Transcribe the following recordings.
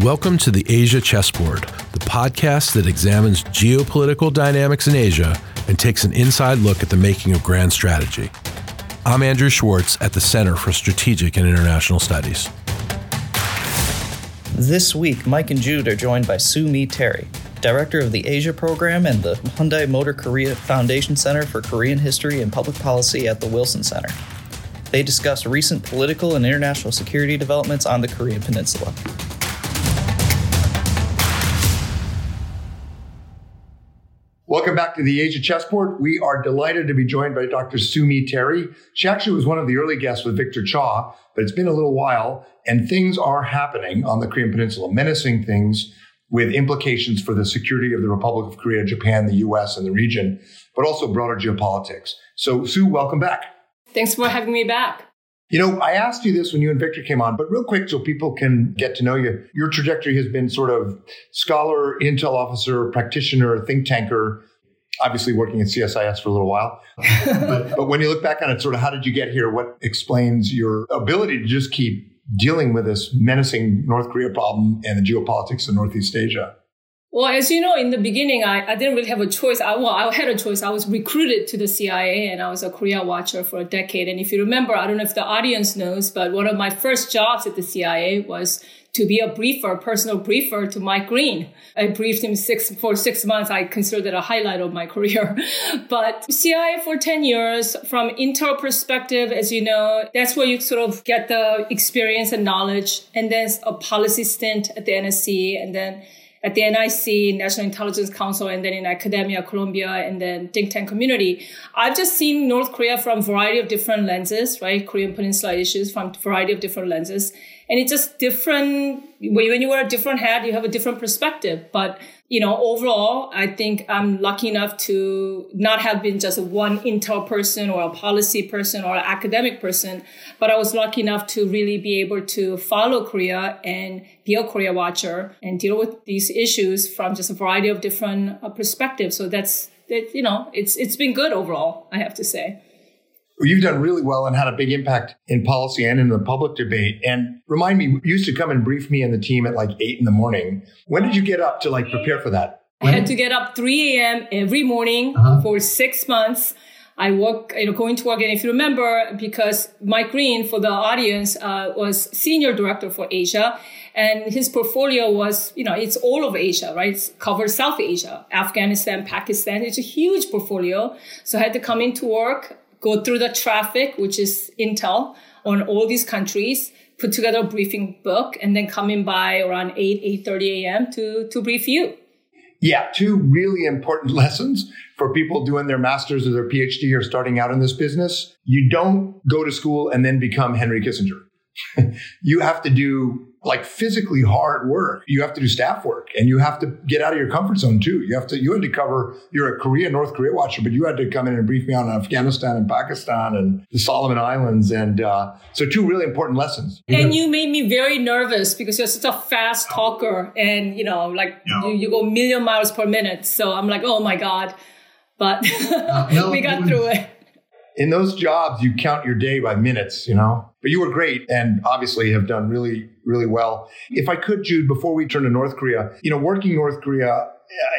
Welcome to the Asia Chessboard, the podcast that examines geopolitical dynamics in Asia and takes an inside look at the making of grand strategy. I'm Andrew Schwartz at the Center for Strategic and International Studies. This week, Mike and Jude are joined by Sue Mi Terry, Director of the Asia Program and the Hyundai Motor Korea Foundation Center for Korean History and Public Policy at the Wilson Center. They discuss recent political and international security developments on the Korean Peninsula. Welcome back to the Age Asia Chessboard. We are delighted to be joined by Dr. Sue Mi Terry. She actually was one of the early guests with Victor Cha, but it's been a little while, and things are happening on the Korean Peninsula, menacing things with implications for the security of the Republic of Korea, Japan, the US, and the region, but also broader geopolitics. So, Sue, welcome back. Thanks for having me back. You know, I asked you this when you and Victor came on, but real quick so people can get to know you. Your trajectory has been sort of scholar, intel officer, practitioner, think tanker, obviously working at CSIS for a little while. but, but when you look back on it, sort of how did you get here? What explains your ability to just keep dealing with this menacing North Korea problem and the geopolitics of Northeast Asia? Well, as you know, in the beginning, I, I didn't really have a choice. I, well, I had a choice. I was recruited to the CIA and I was a Korea watcher for a decade. And if you remember, I don't know if the audience knows, but one of my first jobs at the CIA was to be a briefer, personal briefer to Mike Green. I briefed him six for six months. I consider that a highlight of my career. but CIA for 10 years, from intel perspective, as you know, that's where you sort of get the experience and knowledge. And then a policy stint at the NSC and then at the NIC, National Intelligence Council, and then in academia, Columbia, and then think tank community. I've just seen North Korea from a variety of different lenses, right? Korean Peninsula issues from a variety of different lenses. And it's just different. When you wear a different hat, you have a different perspective. But you know, overall, I think I'm lucky enough to not have been just a one intel person or a policy person or an academic person, but I was lucky enough to really be able to follow Korea and be a Korea watcher and deal with these issues from just a variety of different uh, perspectives. So that's that, you know, it's it's been good overall, I have to say you've done really well and had a big impact in policy and in the public debate. And remind me, you used to come and brief me and the team at like eight in the morning. When did you get up to like prepare for that? When? I had to get up 3 a.m. every morning uh-huh. for six months. I work, you know, going to work. And if you remember, because Mike Green, for the audience, uh, was senior director for Asia. And his portfolio was, you know, it's all of Asia, right? It's covers South Asia, Afghanistan, Pakistan. It's a huge portfolio. So I had to come into work go through the traffic, which is intel on all these countries, put together a briefing book, and then come in by around 8, 8.30 a.m. to, to brief you. Yeah, two really important lessons for people doing their master's or their PhD or starting out in this business. You don't go to school and then become Henry Kissinger. you have to do like physically hard work. You have to do staff work and you have to get out of your comfort zone too. You have to, you had to cover, you're a Korea, North Korea watcher, but you had to come in and brief me on Afghanistan and Pakistan and the Solomon Islands. And uh, so two really important lessons. And you made me very nervous because you're such a fast talker and, you know, like no. you, you, go a million miles per minute. So I'm like, oh my God. But no, we got through it in those jobs, you count your day by minutes, you know? But you were great and obviously have done really, really well. If I could, Jude, before we turn to North Korea, you know, working North Korea uh,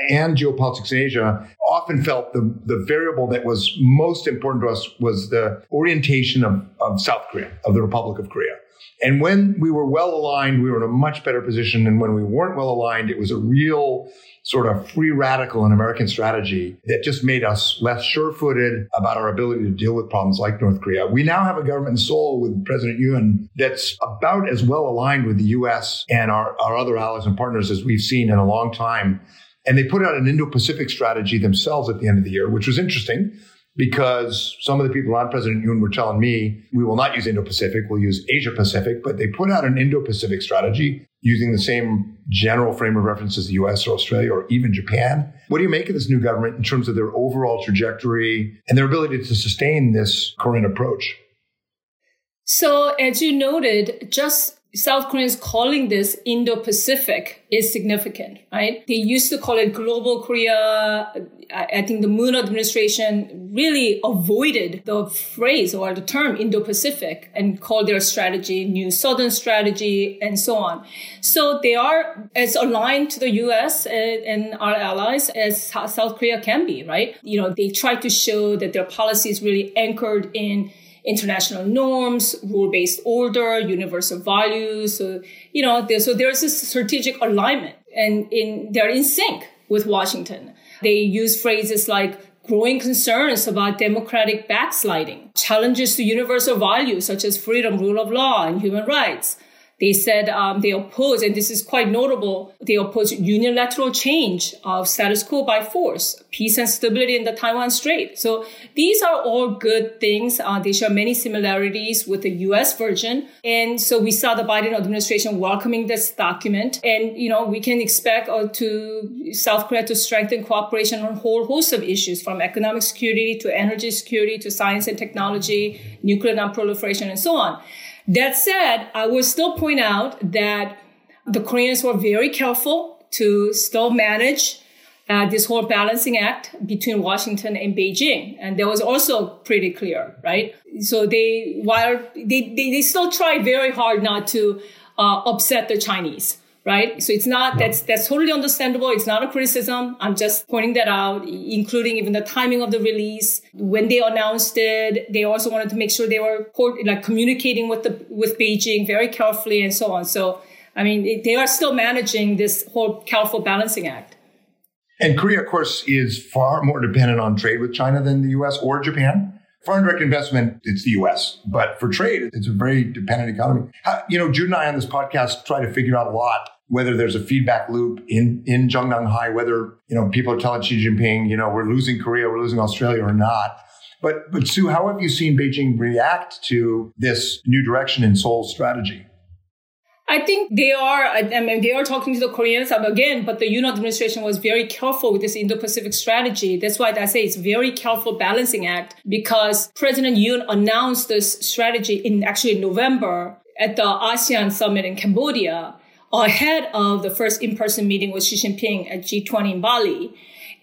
and geopolitics in Asia often felt the, the variable that was most important to us was the orientation of, of South Korea, of the Republic of Korea. And when we were well aligned, we were in a much better position. And when we weren't well aligned, it was a real sort of free radical in American strategy that just made us less sure footed about our ability to deal with problems like North Korea. We now have a government in Seoul with President Yoon that's about as well aligned with the US and our, our other allies and partners as we've seen in a long time. And they put out an Indo Pacific strategy themselves at the end of the year, which was interesting because some of the people on President Yoon were telling me we will not use Indo Pacific, we'll use Asia Pacific, but they put out an Indo Pacific strategy using the same general frame of reference as the US or Australia or even Japan. What do you make of this new government in terms of their overall trajectory and their ability to sustain this current approach? So, as you noted, just South Koreans calling this Indo-Pacific is significant, right? They used to call it Global Korea. I think the Moon administration really avoided the phrase or the term Indo-Pacific and called their strategy New Southern Strategy and so on. So they are as aligned to the U.S. and our allies as South Korea can be, right? You know, they try to show that their policy is really anchored in international norms, rule-based order, universal values. So, you know, there, so there's a strategic alignment and in, they're in sync with Washington. They use phrases like growing concerns about democratic backsliding, challenges to universal values such as freedom, rule of law, and human rights, they said um, they oppose, and this is quite notable, they oppose unilateral change of status quo by force, peace and stability in the Taiwan Strait. So these are all good things. Uh, they share many similarities with the U.S. version. And so we saw the Biden administration welcoming this document. And, you know, we can expect uh, to South Korea to strengthen cooperation on a whole host of issues from economic security to energy security to science and technology, nuclear non-proliferation, and so on. That said, I will still point out that the Koreans were very careful to still manage uh, this whole balancing act between Washington and Beijing. And that was also pretty clear, right? So they, while they, they, they still tried very hard not to uh, upset the Chinese right? So it's not, that's, that's totally understandable. It's not a criticism. I'm just pointing that out, including even the timing of the release. When they announced it, they also wanted to make sure they were like communicating with the, with Beijing very carefully and so on. So, I mean, they are still managing this whole careful balancing act. And Korea, of course, is far more dependent on trade with China than the US or Japan. Foreign direct investment, it's the US. But for trade, it's a very dependent economy. How, you know, Jude and I on this podcast try to figure out a lot whether there's a feedback loop in, in Zhongnanhai, whether, you know, people are telling Xi Jinping, you know, we're losing Korea, we're losing Australia or not. But, but Sue, how have you seen Beijing react to this new direction in Seoul's strategy? I think they are, I mean, they are talking to the Koreans again, but the Yoon administration was very careful with this Indo-Pacific strategy. That's why I say it's very careful balancing act because President Yoon announced this strategy in actually November at the ASEAN summit in Cambodia ahead of the first in-person meeting with Xi Jinping at G20 in Bali.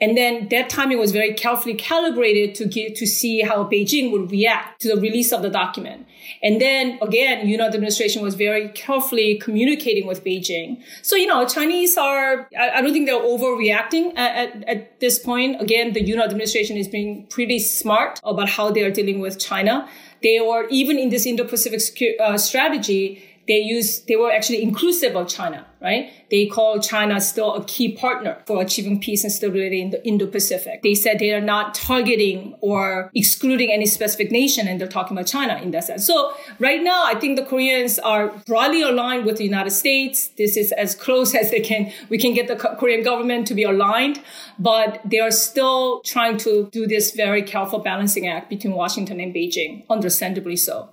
And then that timing was very carefully calibrated to get, to see how Beijing would react to the release of the document. And then again, you know, the administration was very carefully communicating with Beijing. So, you know, Chinese are, I, I don't think they're overreacting at, at, at, this point. Again, the Yoon administration is being pretty smart about how they are dealing with China. They are, even in this Indo-Pacific uh, strategy, they use, they were actually inclusive of China, right? They call China still a key partner for achieving peace and stability in the Indo-Pacific. They said they are not targeting or excluding any specific nation and they're talking about China in that sense. So right now, I think the Koreans are broadly aligned with the United States. This is as close as they can, we can get the Korean government to be aligned, but they are still trying to do this very careful balancing act between Washington and Beijing, understandably so.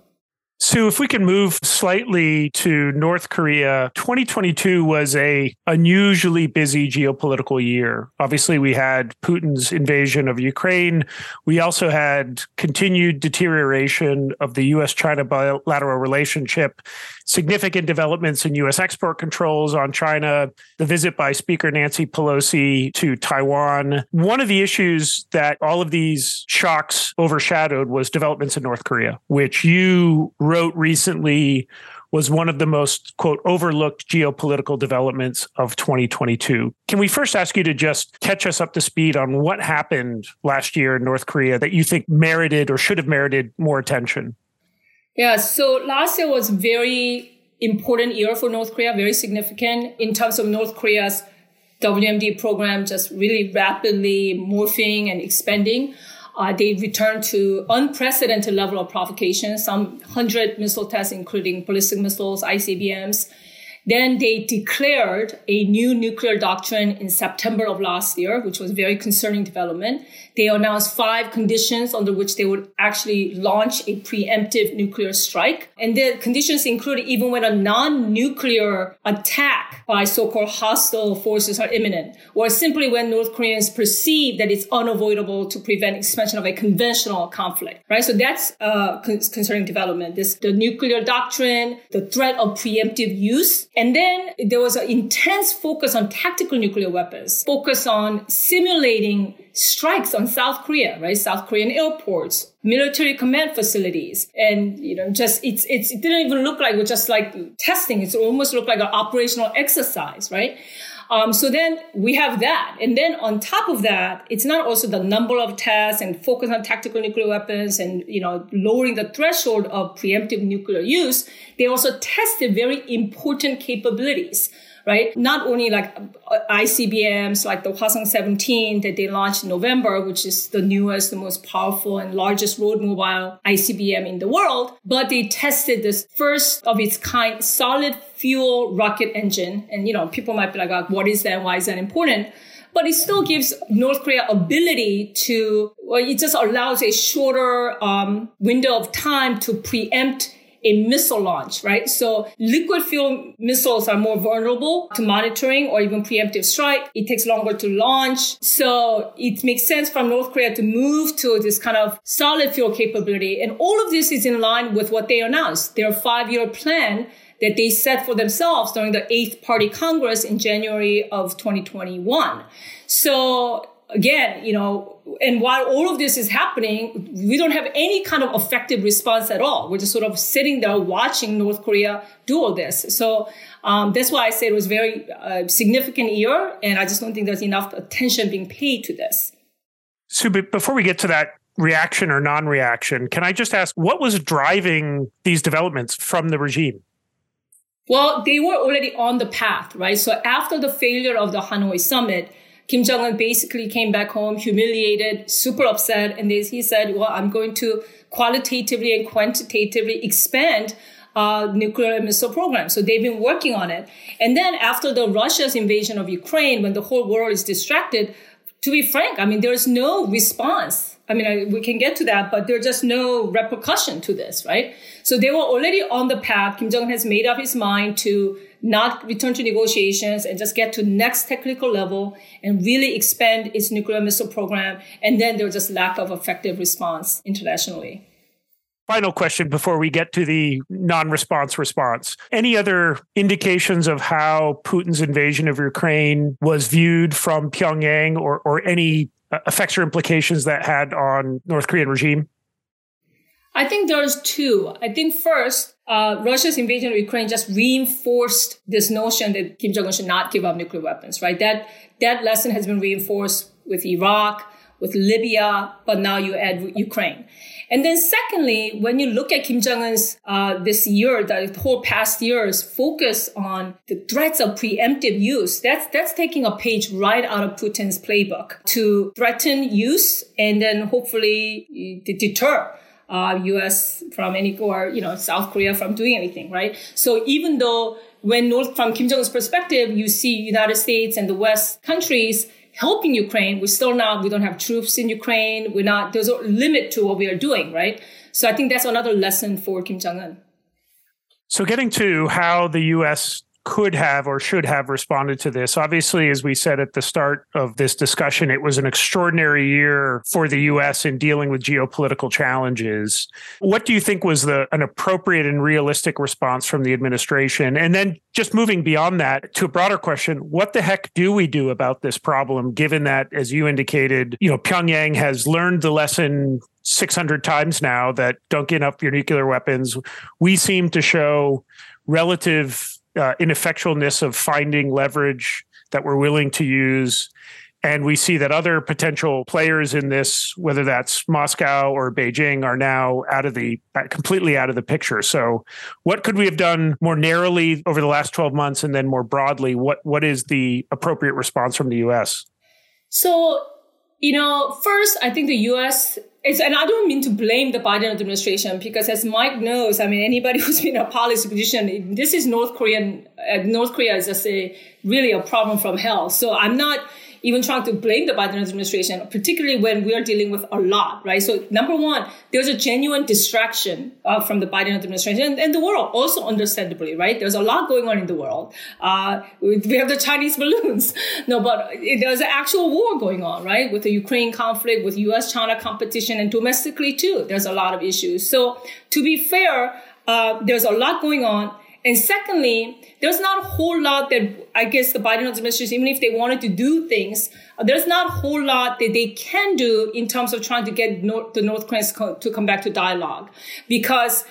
Sue, if we can move slightly to North Korea, 2022 was a unusually busy geopolitical year. Obviously, we had Putin's invasion of Ukraine. We also had continued deterioration of the US-China bilateral relationship significant developments in U.S. export controls on China, the visit by Speaker Nancy Pelosi to Taiwan. One of the issues that all of these shocks overshadowed was developments in North Korea, which you wrote recently was one of the most quote overlooked geopolitical developments of 2022. Can we first ask you to just catch us up to speed on what happened last year in North Korea that you think merited or should have merited more attention? Yeah, so last year was a very important year for North Korea, very significant in terms of North Korea's WMD program just really rapidly morphing and expanding. Uh, they returned to unprecedented level of provocation, some 100 missile tests, including ballistic missiles, ICBMs. Then they declared a new nuclear doctrine in September of last year, which was a very concerning development. They announced five conditions under which they would actually launch a preemptive nuclear strike. And the conditions included even when a non-nuclear attack by so-called hostile forces are imminent, or simply when North Koreans perceive that it's unavoidable to prevent expansion of a conventional conflict, right? So that's uh, a concerning development. This, the nuclear doctrine, the threat of preemptive use. And then there was an intense focus on tactical nuclear weapons, focus on simulating strikes on South Korea, right? South Korean airports, military command facilities. And, you know, just, it's, it's, it didn't even look like was just like testing. It almost looked like an operational exercise, right? Um, so then we have that. And then on top of that, it's not also the number of tests and focus on tactical nuclear weapons and, you know, lowering the threshold of preemptive nuclear use. They also tested very important capabilities right? Not only like uh, ICBMs like the Hwasong 17 that they launched in November, which is the newest, the most powerful and largest road mobile ICBM in the world, but they tested this first of its kind solid fuel rocket engine. And, you know, people might be like, oh, what is that? Why is that important? but it still gives North Korea ability to, well, it just allows a shorter um, window of time to preempt a missile launch, right? So liquid fuel missiles are more vulnerable to monitoring or even preemptive strike. It takes longer to launch. So it makes sense from North Korea to move to this kind of solid fuel capability. And all of this is in line with what they announced, their five year plan that they set for themselves during the eighth party Congress in January of 2021. So again, you know, and while all of this is happening, we don't have any kind of effective response at all. We're just sort of sitting there watching North Korea do all this. So um, that's why I say it was very uh, significant year, and I just don't think there's enough attention being paid to this. So, before we get to that reaction or non-reaction, can I just ask what was driving these developments from the regime? Well, they were already on the path, right? So after the failure of the Hanoi summit, Kim Jong Un basically came back home humiliated, super upset, and he said, "Well, I'm going to qualitatively and quantitatively expand." Uh, nuclear missile program. So they've been working on it. And then after the Russia's invasion of Ukraine, when the whole world is distracted, to be frank, I mean, there's no response. I mean, I, we can get to that, but there's just no repercussion to this, right? So they were already on the path. Kim Jong Un has made up his mind to not return to negotiations and just get to next technical level and really expand its nuclear missile program. And then there's just lack of effective response internationally. Final question before we get to the non response response. Any other indications of how Putin's invasion of Ukraine was viewed from Pyongyang or, or any effects or implications that had on North Korean regime? I think there's two. I think first, uh, Russia's invasion of Ukraine just reinforced this notion that Kim Jong Un should not give up nuclear weapons. Right? That that lesson has been reinforced with Iraq, with Libya, but now you add Ukraine. And then secondly, when you look at Kim Jong Un's uh, this year, the whole past year's focus on the threats of preemptive use, that's that's taking a page right out of Putin's playbook to threaten use and then hopefully deter uh, U.S. from any or you know South Korea from doing anything, right? So even though when North from Kim Jong Un's perspective, you see United States and the West countries helping Ukraine, we're still not. We don't have troops in Ukraine. We're not. There's a limit to what we are doing, right? So I think that's another lesson for Kim Jong Un. So getting to how the U.S could have or should have responded to this. Obviously, as we said at the start of this discussion, it was an extraordinary year for the US in dealing with geopolitical challenges. What do you think was the an appropriate and realistic response from the administration? And then just moving beyond that to a broader question, what the heck do we do about this problem given that as you indicated, you know, Pyongyang has learned the lesson 600 times now that don't get up your nuclear weapons. We seem to show relative uh, ineffectualness of finding leverage that we're willing to use. And we see that other potential players in this, whether that's Moscow or Beijing, are now out of the completely out of the picture. So, what could we have done more narrowly over the last 12 months, and then more broadly, what what is the appropriate response from the U.S.? So, you know, first, I think the U.S it's, and I don't mean to blame the Biden administration because, as Mike knows, I mean, anybody who's been a policy position, this is North Korean. Uh, North Korea is just a really a problem from hell. So I'm not even trying to blame the Biden administration, particularly when we are dealing with a lot, right? So number one, there's a genuine distraction uh, from the Biden administration and, and, the world also understandably, right? There's a lot going on in the world. Uh, we have the Chinese balloons. No, but there's an actual war going on, right? With the Ukraine conflict, with U.S. China competition and domestically too. There's a lot of issues. So to be fair, uh, there's a lot going on. And secondly, there's not a whole lot that I guess the Biden administration, even if they wanted to do things, uh, there's not a whole lot that they can do in terms of trying to get North, the North Koreans to come back to dialogue, because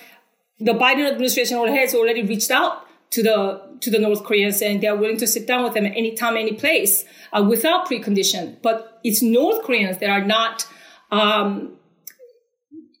the Biden administration has already reached out to the to the North Koreans and they're willing to sit down with them at any any place, uh, without precondition. But it's North Koreans that are not um,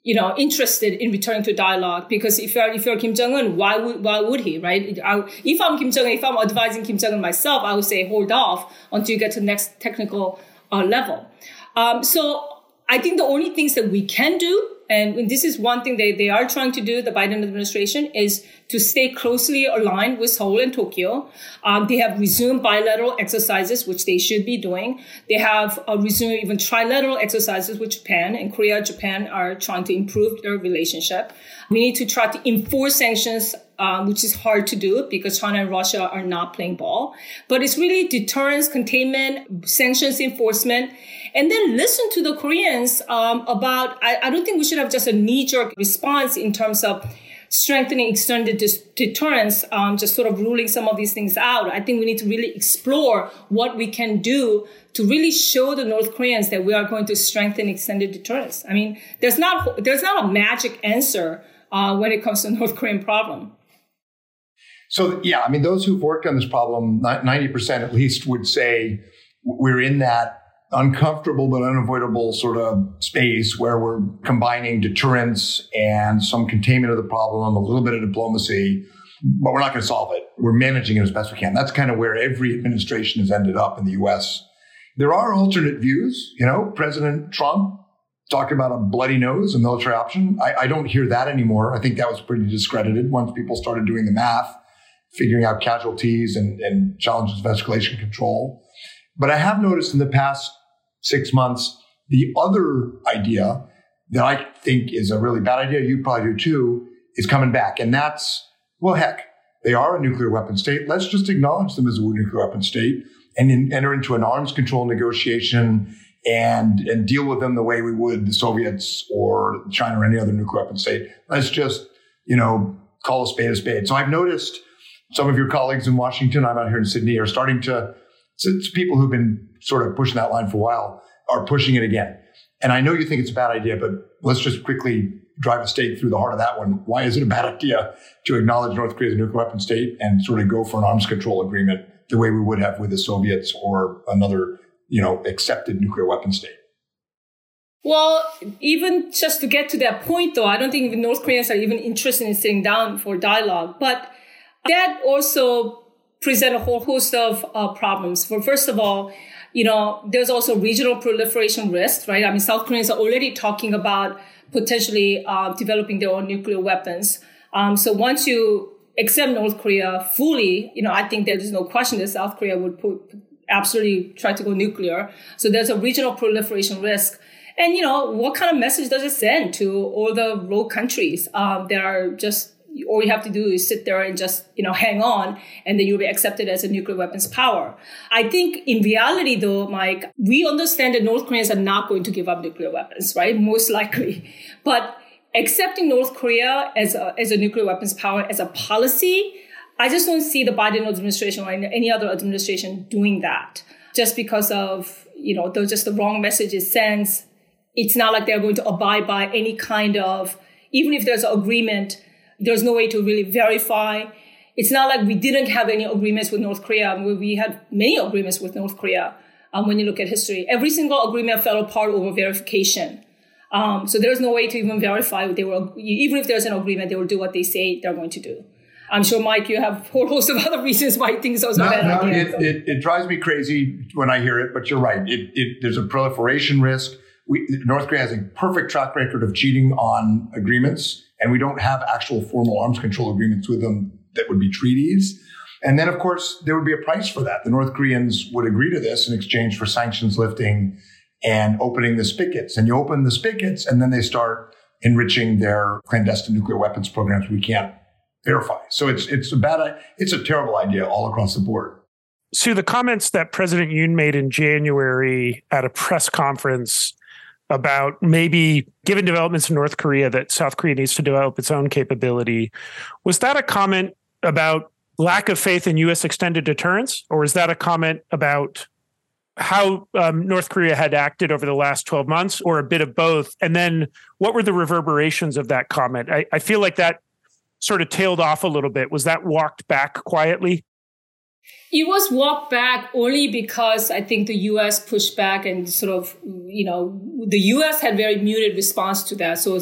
you know, interested in returning to dialogue because if you're if you're Kim Jong Un, why would why would he, right? I, if I'm Kim Jong Un, if I'm advising Kim Jong Un myself, I would say hold off until you get to the next technical uh, level. Um, so I think the only things that we can do and this is one thing they, they are trying to do, the Biden administration, is to stay closely aligned with Seoul and Tokyo. Um, they have resumed bilateral exercises, which they should be doing. They have uh, resumed even trilateral exercises with Japan, and Korea, Japan are trying to improve their relationship. We need to try to enforce sanctions um, which is hard to do because China and Russia are not playing ball. But it's really deterrence, containment, sanctions enforcement, and then listen to the Koreans um, about. I, I, don't think we should have just a knee jerk response in terms of strengthening extended deterrence, um, just sort of ruling some of these things out. I think we need to really explore what we can do to really show the North Koreans that we are going to strengthen extended deterrence. I mean, there's not there's not a magic answer uh, when it comes to the North Korean problem. So yeah, I mean, those who've worked on this problem, ninety percent at least, would say we're in that uncomfortable but unavoidable sort of space where we're combining deterrence and some containment of the problem, a little bit of diplomacy, but we're not going to solve it. We're managing it as best we can. That's kind of where every administration has ended up in the U.S. There are alternate views. You know, President Trump talked about a bloody nose, a military option. I, I don't hear that anymore. I think that was pretty discredited once people started doing the math, figuring out casualties and, and challenges of escalation control. But I have noticed in the past six months, the other idea that I think is a really bad idea, you probably do too, is coming back. And that's, well, heck, they are a nuclear weapon state. Let's just acknowledge them as a nuclear weapon state and in, enter into an arms control negotiation and, and deal with them the way we would the Soviets or China or any other nuclear weapon state. Let's just, you know, call a spade a spade. So I've noticed some of your colleagues in Washington, I'm out here in Sydney, are starting to so it's people who've been sort of pushing that line for a while are pushing it again. And I know you think it's a bad idea, but let's just quickly drive a stake through the heart of that one. Why is it a bad idea to acknowledge North Korea as a nuclear weapon state and sort of go for an arms control agreement the way we would have with the Soviets or another, you know, accepted nuclear weapon state? Well, even just to get to that point, though, I don't think North Koreans are even interested in sitting down for dialogue. But that also present a whole host of uh, problems. For first of all, you know, there's also regional proliferation risk, right? I mean, South Koreans are already talking about potentially uh, developing their own nuclear weapons. Um, so once you accept North Korea fully, you know, I think there's no question that South Korea would put, absolutely try to go nuclear. So there's a regional proliferation risk. And, you know, what kind of message does it send to all the rogue countries um, that are just all you have to do is sit there and just, you know, hang on and then you'll be accepted as a nuclear weapons power. I think in reality though, Mike, we understand that North Koreans are not going to give up nuclear weapons, right? Most likely. But accepting North Korea as a, as a nuclear weapons power as a policy, I just don't see the Biden administration or any other administration doing that just because of, you know, the, just the wrong messages sends. It's not like they're going to abide by any kind of, even if there's an agreement, there's no way to really verify. It's not like we didn't have any agreements with North Korea. We had many agreements with North Korea. Um, when you look at history, every single agreement fell apart over verification. Um, so there's no way to even verify they were, even if there's an agreement, they will do what they say they're going to do. I'm sure, Mike, you have a whole host of other reasons why things are so no, bad no, it, it, it, drives me crazy when I hear it, but you're right. It, it, there's a proliferation risk. we, North Korea has a perfect track record of cheating on agreements, and we don't have actual formal arms control agreements with them that would be treaties. And then, of course, there would be a price for that. The North Koreans would agree to this in exchange for sanctions lifting and opening the spigots. And you open the spigots, and then they start enriching their clandestine nuclear weapons programs we can't verify. So it's it's a bad it's a terrible idea all across the board. So the comments that President Yoon made in January at a press conference about maybe given developments in North Korea that South Korea needs to develop its own capability was that a comment about lack of faith in U.S. extended deterrence, or is that a comment about how um, North Korea had acted over the last 12 months, or a bit of both? And then what were the reverberations of that comment? I, I feel like that sort of tailed off a little bit. Was that walked back quietly? It was walked back only because I think the U.S. pushed back and sort of, you know, the U.S. had very muted response to that. So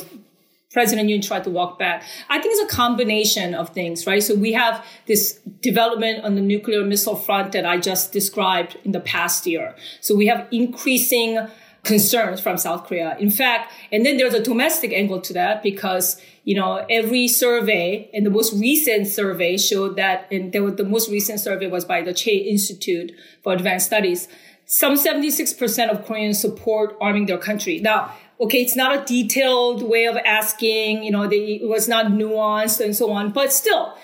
President Yoon tried to walk back. I think it's a combination of things, right? So we have this development on the nuclear missile front that I just described in the past year. So we have increasing concerns from South Korea. In fact, and then there's a domestic angle to that because, you know, every survey and the most recent survey showed that, and there was the most recent survey was by the Chey Institute for Advanced Studies. Some 76% of Koreans support arming their country. Now, okay, it's not a detailed way of asking, you know, they, it was not nuanced and so on, but still,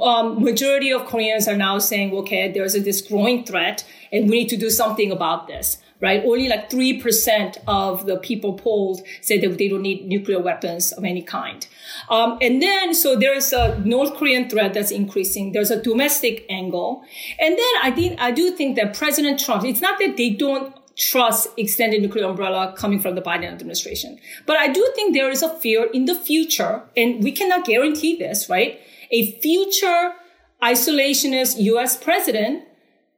um, majority of Koreans are now saying, okay, there's a, this growing threat and we need to do something about this, right? Only like 3% of the people polled said that they don't need nuclear weapons of any kind. Um, and then, so there's a North Korean threat that's increasing. There's a domestic angle. And then I think, I do think that President Trump, it's not that they don't trust extended nuclear umbrella coming from the Biden administration. But I do think there is a fear in the future, and we cannot guarantee this, right? A future isolationist US president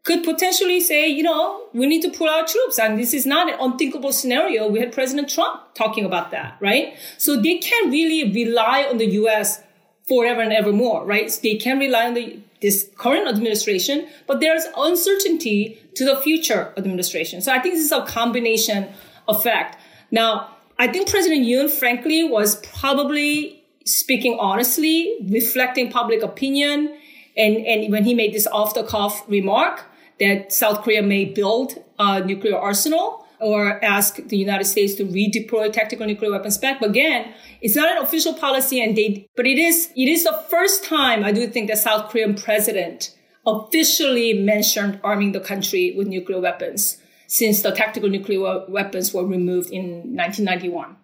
could potentially say, you know, we need to pull our troops. And this is not an unthinkable scenario. We had President Trump talking about that, right? So they can't really rely on the US forever and ever more, right? They can rely on the this current administration, but there's uncertainty to the future administration. So I think this is a combination effect. Now, I think President Yoon, frankly, was probably speaking honestly, reflecting public opinion. And, and when he made this off the cuff remark that South Korea may build a nuclear arsenal, or ask the United States to redeploy tactical nuclear weapons back. But again, it's not an official policy and they, but it is, it is the first time I do think the South Korean president officially mentioned arming the country with nuclear weapons since the tactical nuclear weapons were removed in 1991.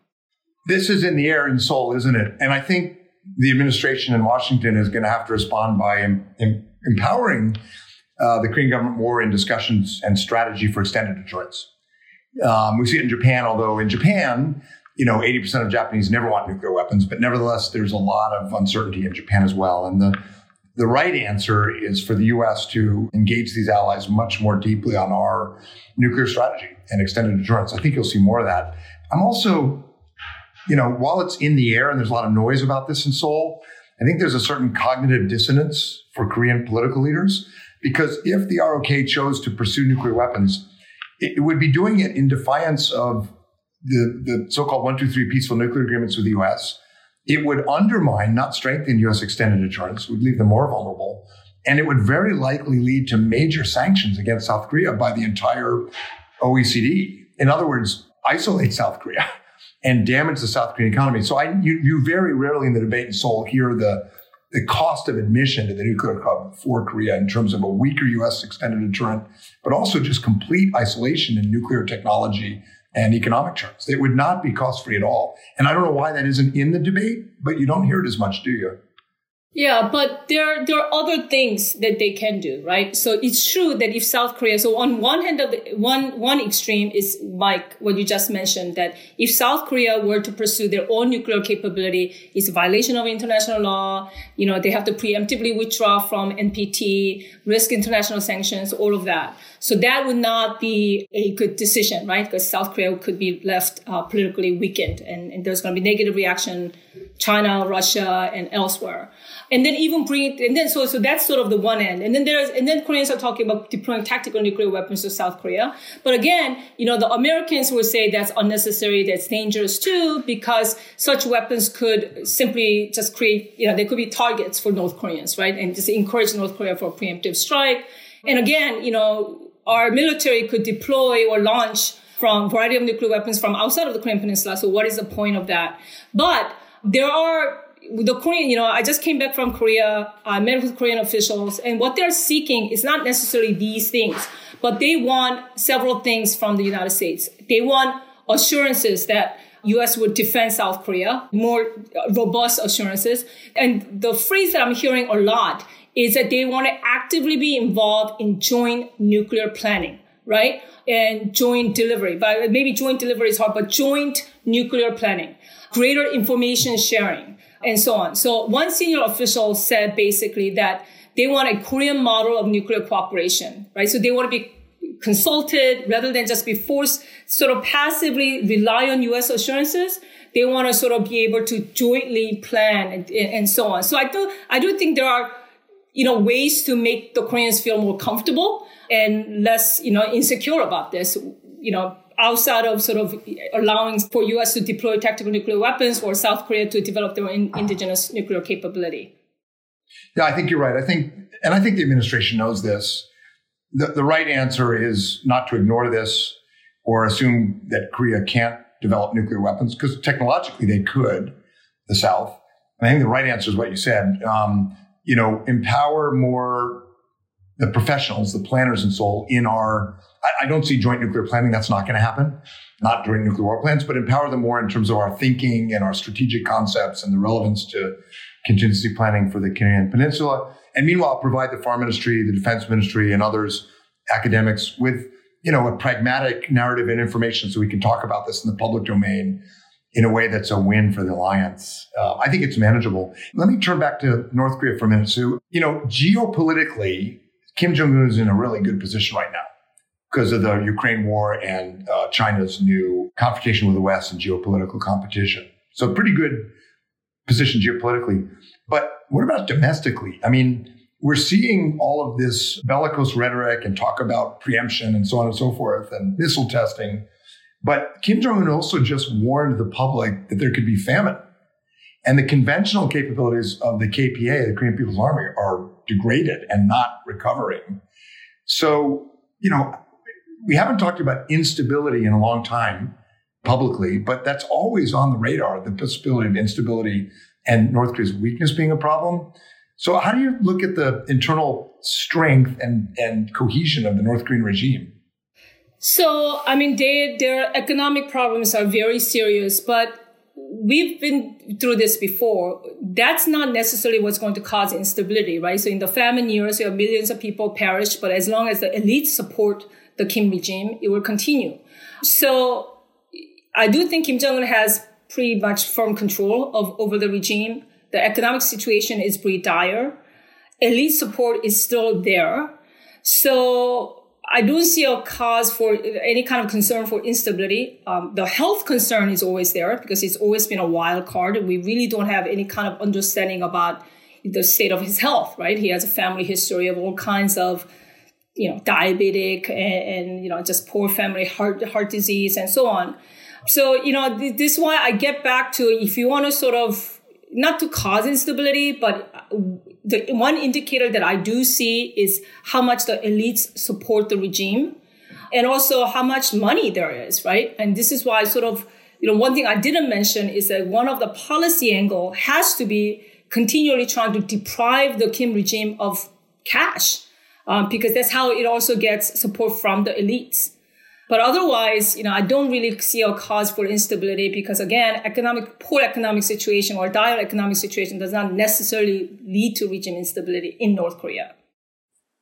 This is in the air in Seoul, isn't it? And I think the administration in Washington is going to have to respond by em- em- empowering uh, the Korean government more in discussions and strategy for extended deterrence. Um, we see it in Japan, although in Japan, you know, 80% of Japanese never want nuclear weapons, but nevertheless, there's a lot of uncertainty in Japan as well. And the, the right answer is for the U.S. to engage these allies much more deeply on our nuclear strategy and extended deterrence. I think you'll see more of that. I'm also, you know, while it's in the air and there's a lot of noise about this in Seoul, I think there's a certain cognitive dissonance for Korean political leaders because if the ROK chose to pursue nuclear weapons, it would be doing it in defiance of the, the so-called one, two, three peaceful nuclear agreements with the U.S. It would undermine, not strengthen U.S. extended deterrence, would leave them more vulnerable. And it would very likely lead to major sanctions against South Korea by the entire OECD. In other words, isolate South Korea and damage the South Korean economy. So I, you, you very rarely in the debate in Seoul hear the the cost of admission to the nuclear club for Korea in terms of a weaker U.S. extended deterrent, but also just complete isolation in nuclear technology and economic terms. It would not be cost free at all. And I don't know why that isn't in the debate, but you don't hear it as much, do you? Yeah, but there there are other things that they can do, right? So it's true that if South Korea, so on one hand of the one one extreme is like what you just mentioned, that if South Korea were to pursue their own nuclear capability, it's a violation of international law. You know, they have to preemptively withdraw from NPT, risk international sanctions, all of that. So that would not be a good decision, right? Because South Korea could be left uh, politically weakened, and, and there's going to be negative reaction China, Russia, and elsewhere. And then even bring it, and then so, so that's sort of the one end. And then there's, and then Koreans are talking about deploying tactical nuclear weapons to South Korea. But again, you know, the Americans will say that's unnecessary, that's dangerous too, because such weapons could simply just create, you know, they could be targets for North Koreans, right? And just encourage North Korea for a preemptive strike. And again, you know, our military could deploy or launch from variety of nuclear weapons from outside of the Korean Peninsula. So what is the point of that? But there are the Korean, you know, I just came back from Korea. I met with Korean officials, and what they're seeking is not necessarily these things, but they want several things from the United States. They want assurances that U.S. would defend South Korea, more robust assurances. And the phrase that I'm hearing a lot is that they want to actively be involved in joint nuclear planning, right? And joint delivery. But maybe joint delivery is hard, but joint nuclear planning, greater information sharing, and so on. So one senior official said basically that they want a Korean model of nuclear cooperation, right? So they want to be consulted rather than just be forced, sort of passively rely on U.S. assurances. They want to sort of be able to jointly plan and, and so on. So I do, I do think there are you know, ways to make the Koreans feel more comfortable and less, you know, insecure about this, you know, outside of sort of allowing for US to deploy tactical nuclear weapons or South Korea to develop their in, indigenous nuclear capability. Yeah, I think you're right. I think, and I think the administration knows this. The, the right answer is not to ignore this or assume that Korea can't develop nuclear weapons because technologically they could, the South. And I think the right answer is what you said. Um, you know, empower more the professionals, the planners and so in our, I, I don't see joint nuclear planning. That's not going to happen. Not during nuclear war plans, but empower them more in terms of our thinking and our strategic concepts and the relevance to contingency planning for the Korean Peninsula. And meanwhile, provide the Foreign Ministry, the Defense Ministry, and others, academics with, you know, a pragmatic narrative and information so we can talk about this in the public domain in a way that's a win for the alliance. Uh, I think it's manageable. Let me turn back to North Korea for a minute, So, You know, geopolitically, Kim Jong Un is in a really good position right now because of the Ukraine war and uh, China's new confrontation with the West and geopolitical competition. So, pretty good position geopolitically. But what about domestically? I mean, we're seeing all of this bellicose rhetoric and talk about preemption and so on and so forth and missile testing but Kim Jong un also just warned the public that there could be famine. And the conventional capabilities of the KPA, the Korean People's Army, are degraded and not recovering. So, you know, we haven't talked about instability in a long time publicly, but that's always on the radar the possibility of instability and North Korea's weakness being a problem. So, how do you look at the internal strength and, and cohesion of the North Korean regime? So, I mean, they, their economic problems are very serious, but we've been through this before. That's not necessarily what's going to cause instability, right? So in the famine years, you have millions of people perish, but as long as the elites support the Kim regime, it will continue. So I do think Kim Jong-un has pretty much firm control of over the regime. The economic situation is pretty dire. Elite support is still there. So I don't see a cause for any kind of concern for instability. Um, the health concern is always there because it's always been a wild card. We really don't have any kind of understanding about the state of his health, right? He has a family history of all kinds of, you know, diabetic and, and you know, just poor family heart, heart disease and so on. So, you know, this is why I get back to if you want to sort of, not to cause instability, but uh, the one indicator that I do see is how much the elites support the regime and also how much money there is, right? And this is why sort of, you know, one thing I didn't mention is that one of the policy angle has to be continually trying to deprive the Kim regime of cash, um, because that's how it also gets support from the elites. But otherwise, you know, I don't really see a cause for instability because again, economic, poor economic situation or dire economic situation does not necessarily lead to region instability in North Korea.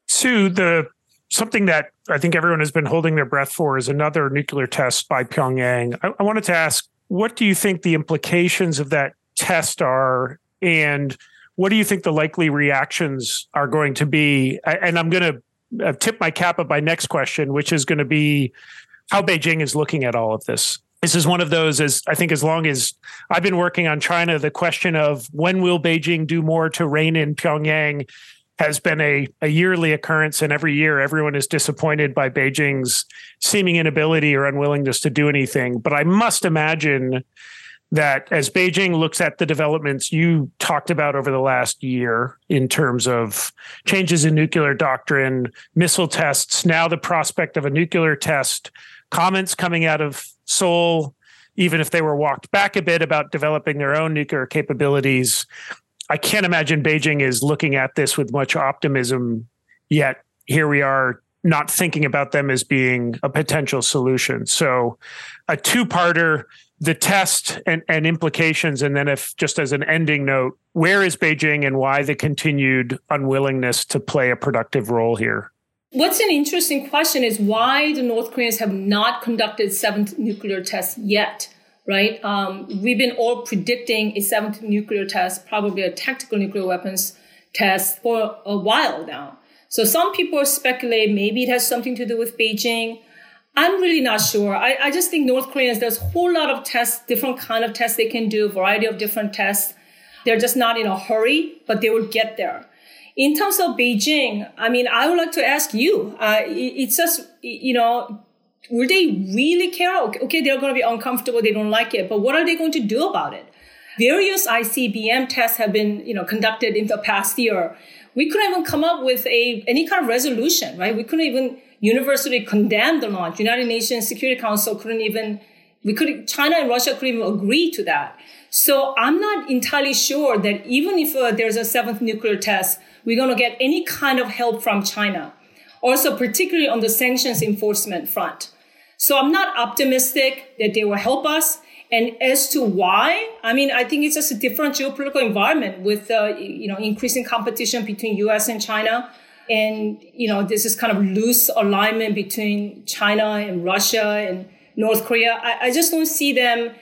Sue, the something that I think everyone has been holding their breath for is another nuclear test by Pyongyang. I, I wanted to ask, what do you think the implications of that test are, and what do you think the likely reactions are going to be? And I'm going uh, to I've my cap at my next question, which is going to be how Beijing is looking at all of this. this is one of those as I think as long as I've been working on China, the question of when will Beijing do more to rein in Pyongyang has been a, a yearly occurrence. And every year, everyone is disappointed by Beijing's seeming inability or unwillingness to do anything. But I must imagine that as Beijing looks at the developments you talked about over the last year in terms of changes in nuclear doctrine, missile tests, now the prospect of a nuclear test, comments coming out of Seoul, even if they were walked back a bit about developing their own nuclear capabilities. I can't imagine Beijing is looking at this with much optimism yet. Here we are not thinking about them as being a potential solution. So, a two parter, the test and, and implications. And then, if just as an ending note, where is Beijing and why the continued unwillingness to play a productive role here? What's an interesting question is why the North Koreans have not conducted seventh nuclear test yet, right? Um, we've been all predicting a seventh nuclear test, probably a tactical nuclear weapons test for a while now. So some people speculate maybe it has something to do with Beijing. I'm really not sure. I, I just think North Koreans, there's a whole lot of tests, different kind of tests they can do, variety of different tests. They're just not in a hurry, but they will get there. In terms of Beijing, I mean, I would like to ask you, uh, it's just, you know, will they really care? Okay, they're going to be uncomfortable. They don't like it, but what are they going to do about it? Various ICBM tests have been, you know, conducted in the past year. We couldn't even come up with a, any kind of resolution, right? We couldn't even universally condemned the launch. United Nations Security Council couldn't even, we could, China and Russia couldn't even agree to that. So I'm not entirely sure that even if uh, there's a seventh nuclear test, we're going to get any kind of help from China. Also, particularly on the sanctions enforcement front. So I'm not optimistic that they will help us. And as to why, I mean, I think it's just a different geopolitical environment with, uh, you know, increasing competition between U.S. and China. And, you know, this is kind of loose alignment between China and Russia and North Korea. I, I just don't see them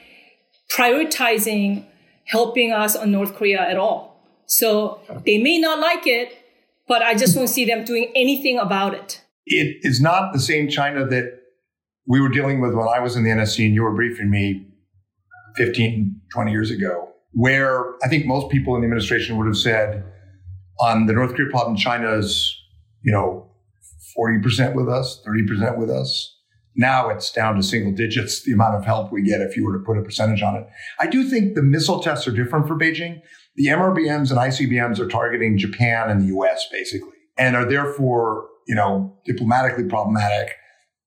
prioritizing helping us on North Korea at all. So they may not like it, but I just don't see them doing anything about it. It is not the same China that we were dealing with when I was in the NSC and you were briefing me 15, 20 years ago, where I think most people in the administration would have said on the North Korea problem, China's, you know, 40% with us, 30% with us. Now it's down to single digits, the amount of help we get if you were to put a percentage on it. I do think the missile tests are different for Beijing. The MRBMs and ICBMs are targeting Japan and the US basically, and are therefore, you know, diplomatically problematic,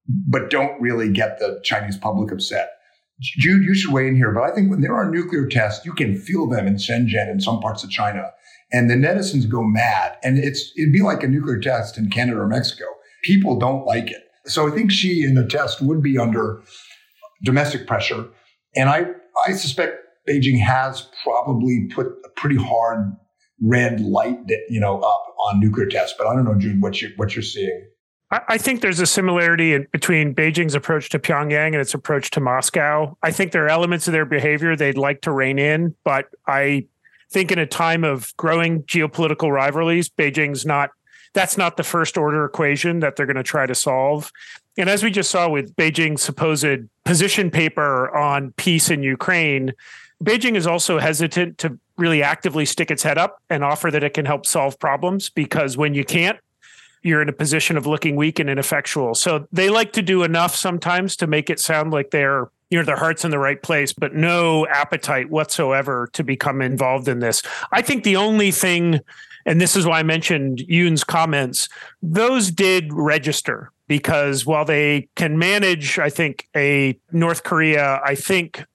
but don't really get the Chinese public upset. Jude, you should weigh in here, but I think when there are nuclear tests, you can feel them in Shenyang and some parts of China. And the netizens go mad. And it's it'd be like a nuclear test in Canada or Mexico. People don't like it. So I think she in the test would be under domestic pressure. And I, I suspect Beijing has probably put a pretty hard red light, you know, up on nuclear tests. But I don't know, Jude, what you what you're seeing. I think there's a similarity between Beijing's approach to Pyongyang and its approach to Moscow. I think there are elements of their behavior they'd like to rein in, but I think in a time of growing geopolitical rivalries, Beijing's not that's not the first order equation that they're going to try to solve. And as we just saw with Beijing's supposed position paper on peace in Ukraine, Beijing is also hesitant to really actively stick its head up and offer that it can help solve problems because when you can't, you're in a position of looking weak and ineffectual. So they like to do enough sometimes to make it sound like they're you know their heart's in the right place but no appetite whatsoever to become involved in this. I think the only thing and this is why i mentioned yoon's comments those did register because while they can manage i think a north korea i think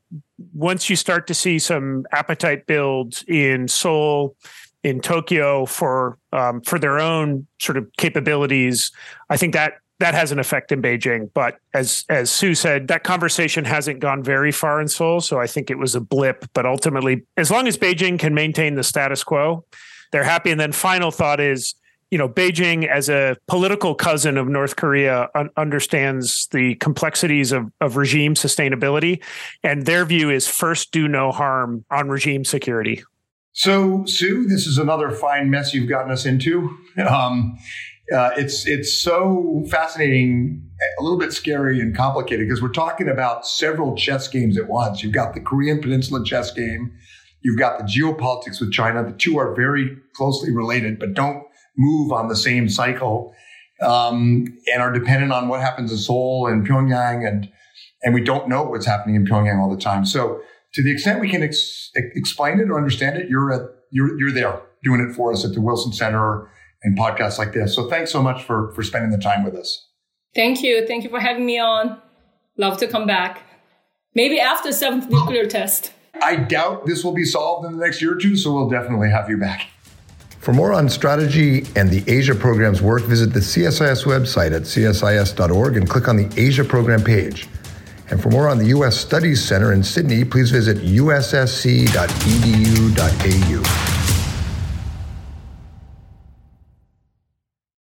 once you start to see some appetite build in Seoul, in Tokyo for um, for their own sort of capabilities, I think that that has an effect in Beijing. But as as Sue said, that conversation hasn't gone very far in Seoul, so I think it was a blip. But ultimately, as long as Beijing can maintain the status quo, they're happy. And then final thought is you know, Beijing as a political cousin of North Korea un- understands the complexities of, of regime sustainability, and their view is first do no harm on regime security. So, Sue, this is another fine mess you've gotten us into. Um, uh, it's it's so fascinating, a little bit scary and complicated because we're talking about several chess games at once. You've got the Korean Peninsula chess game, you've got the geopolitics with China. The two are very closely related, but don't move on the same cycle, um, and are dependent on what happens in Seoul and Pyongyang, and and we don't know what's happening in Pyongyang all the time. So, to the extent we can ex- explain it or understand it, you're at you're you're there doing it for us at the Wilson Center and podcasts like this. So thanks so much for for spending the time with us. Thank you. Thank you for having me on. Love to come back. Maybe after seventh nuclear test. I doubt this will be solved in the next year or two, so we'll definitely have you back. For more on strategy and the Asia program's work, visit the CSIS website at csis.org and click on the Asia program page. And for more on the U.S. Studies Center in Sydney, please visit ussc.edu.au.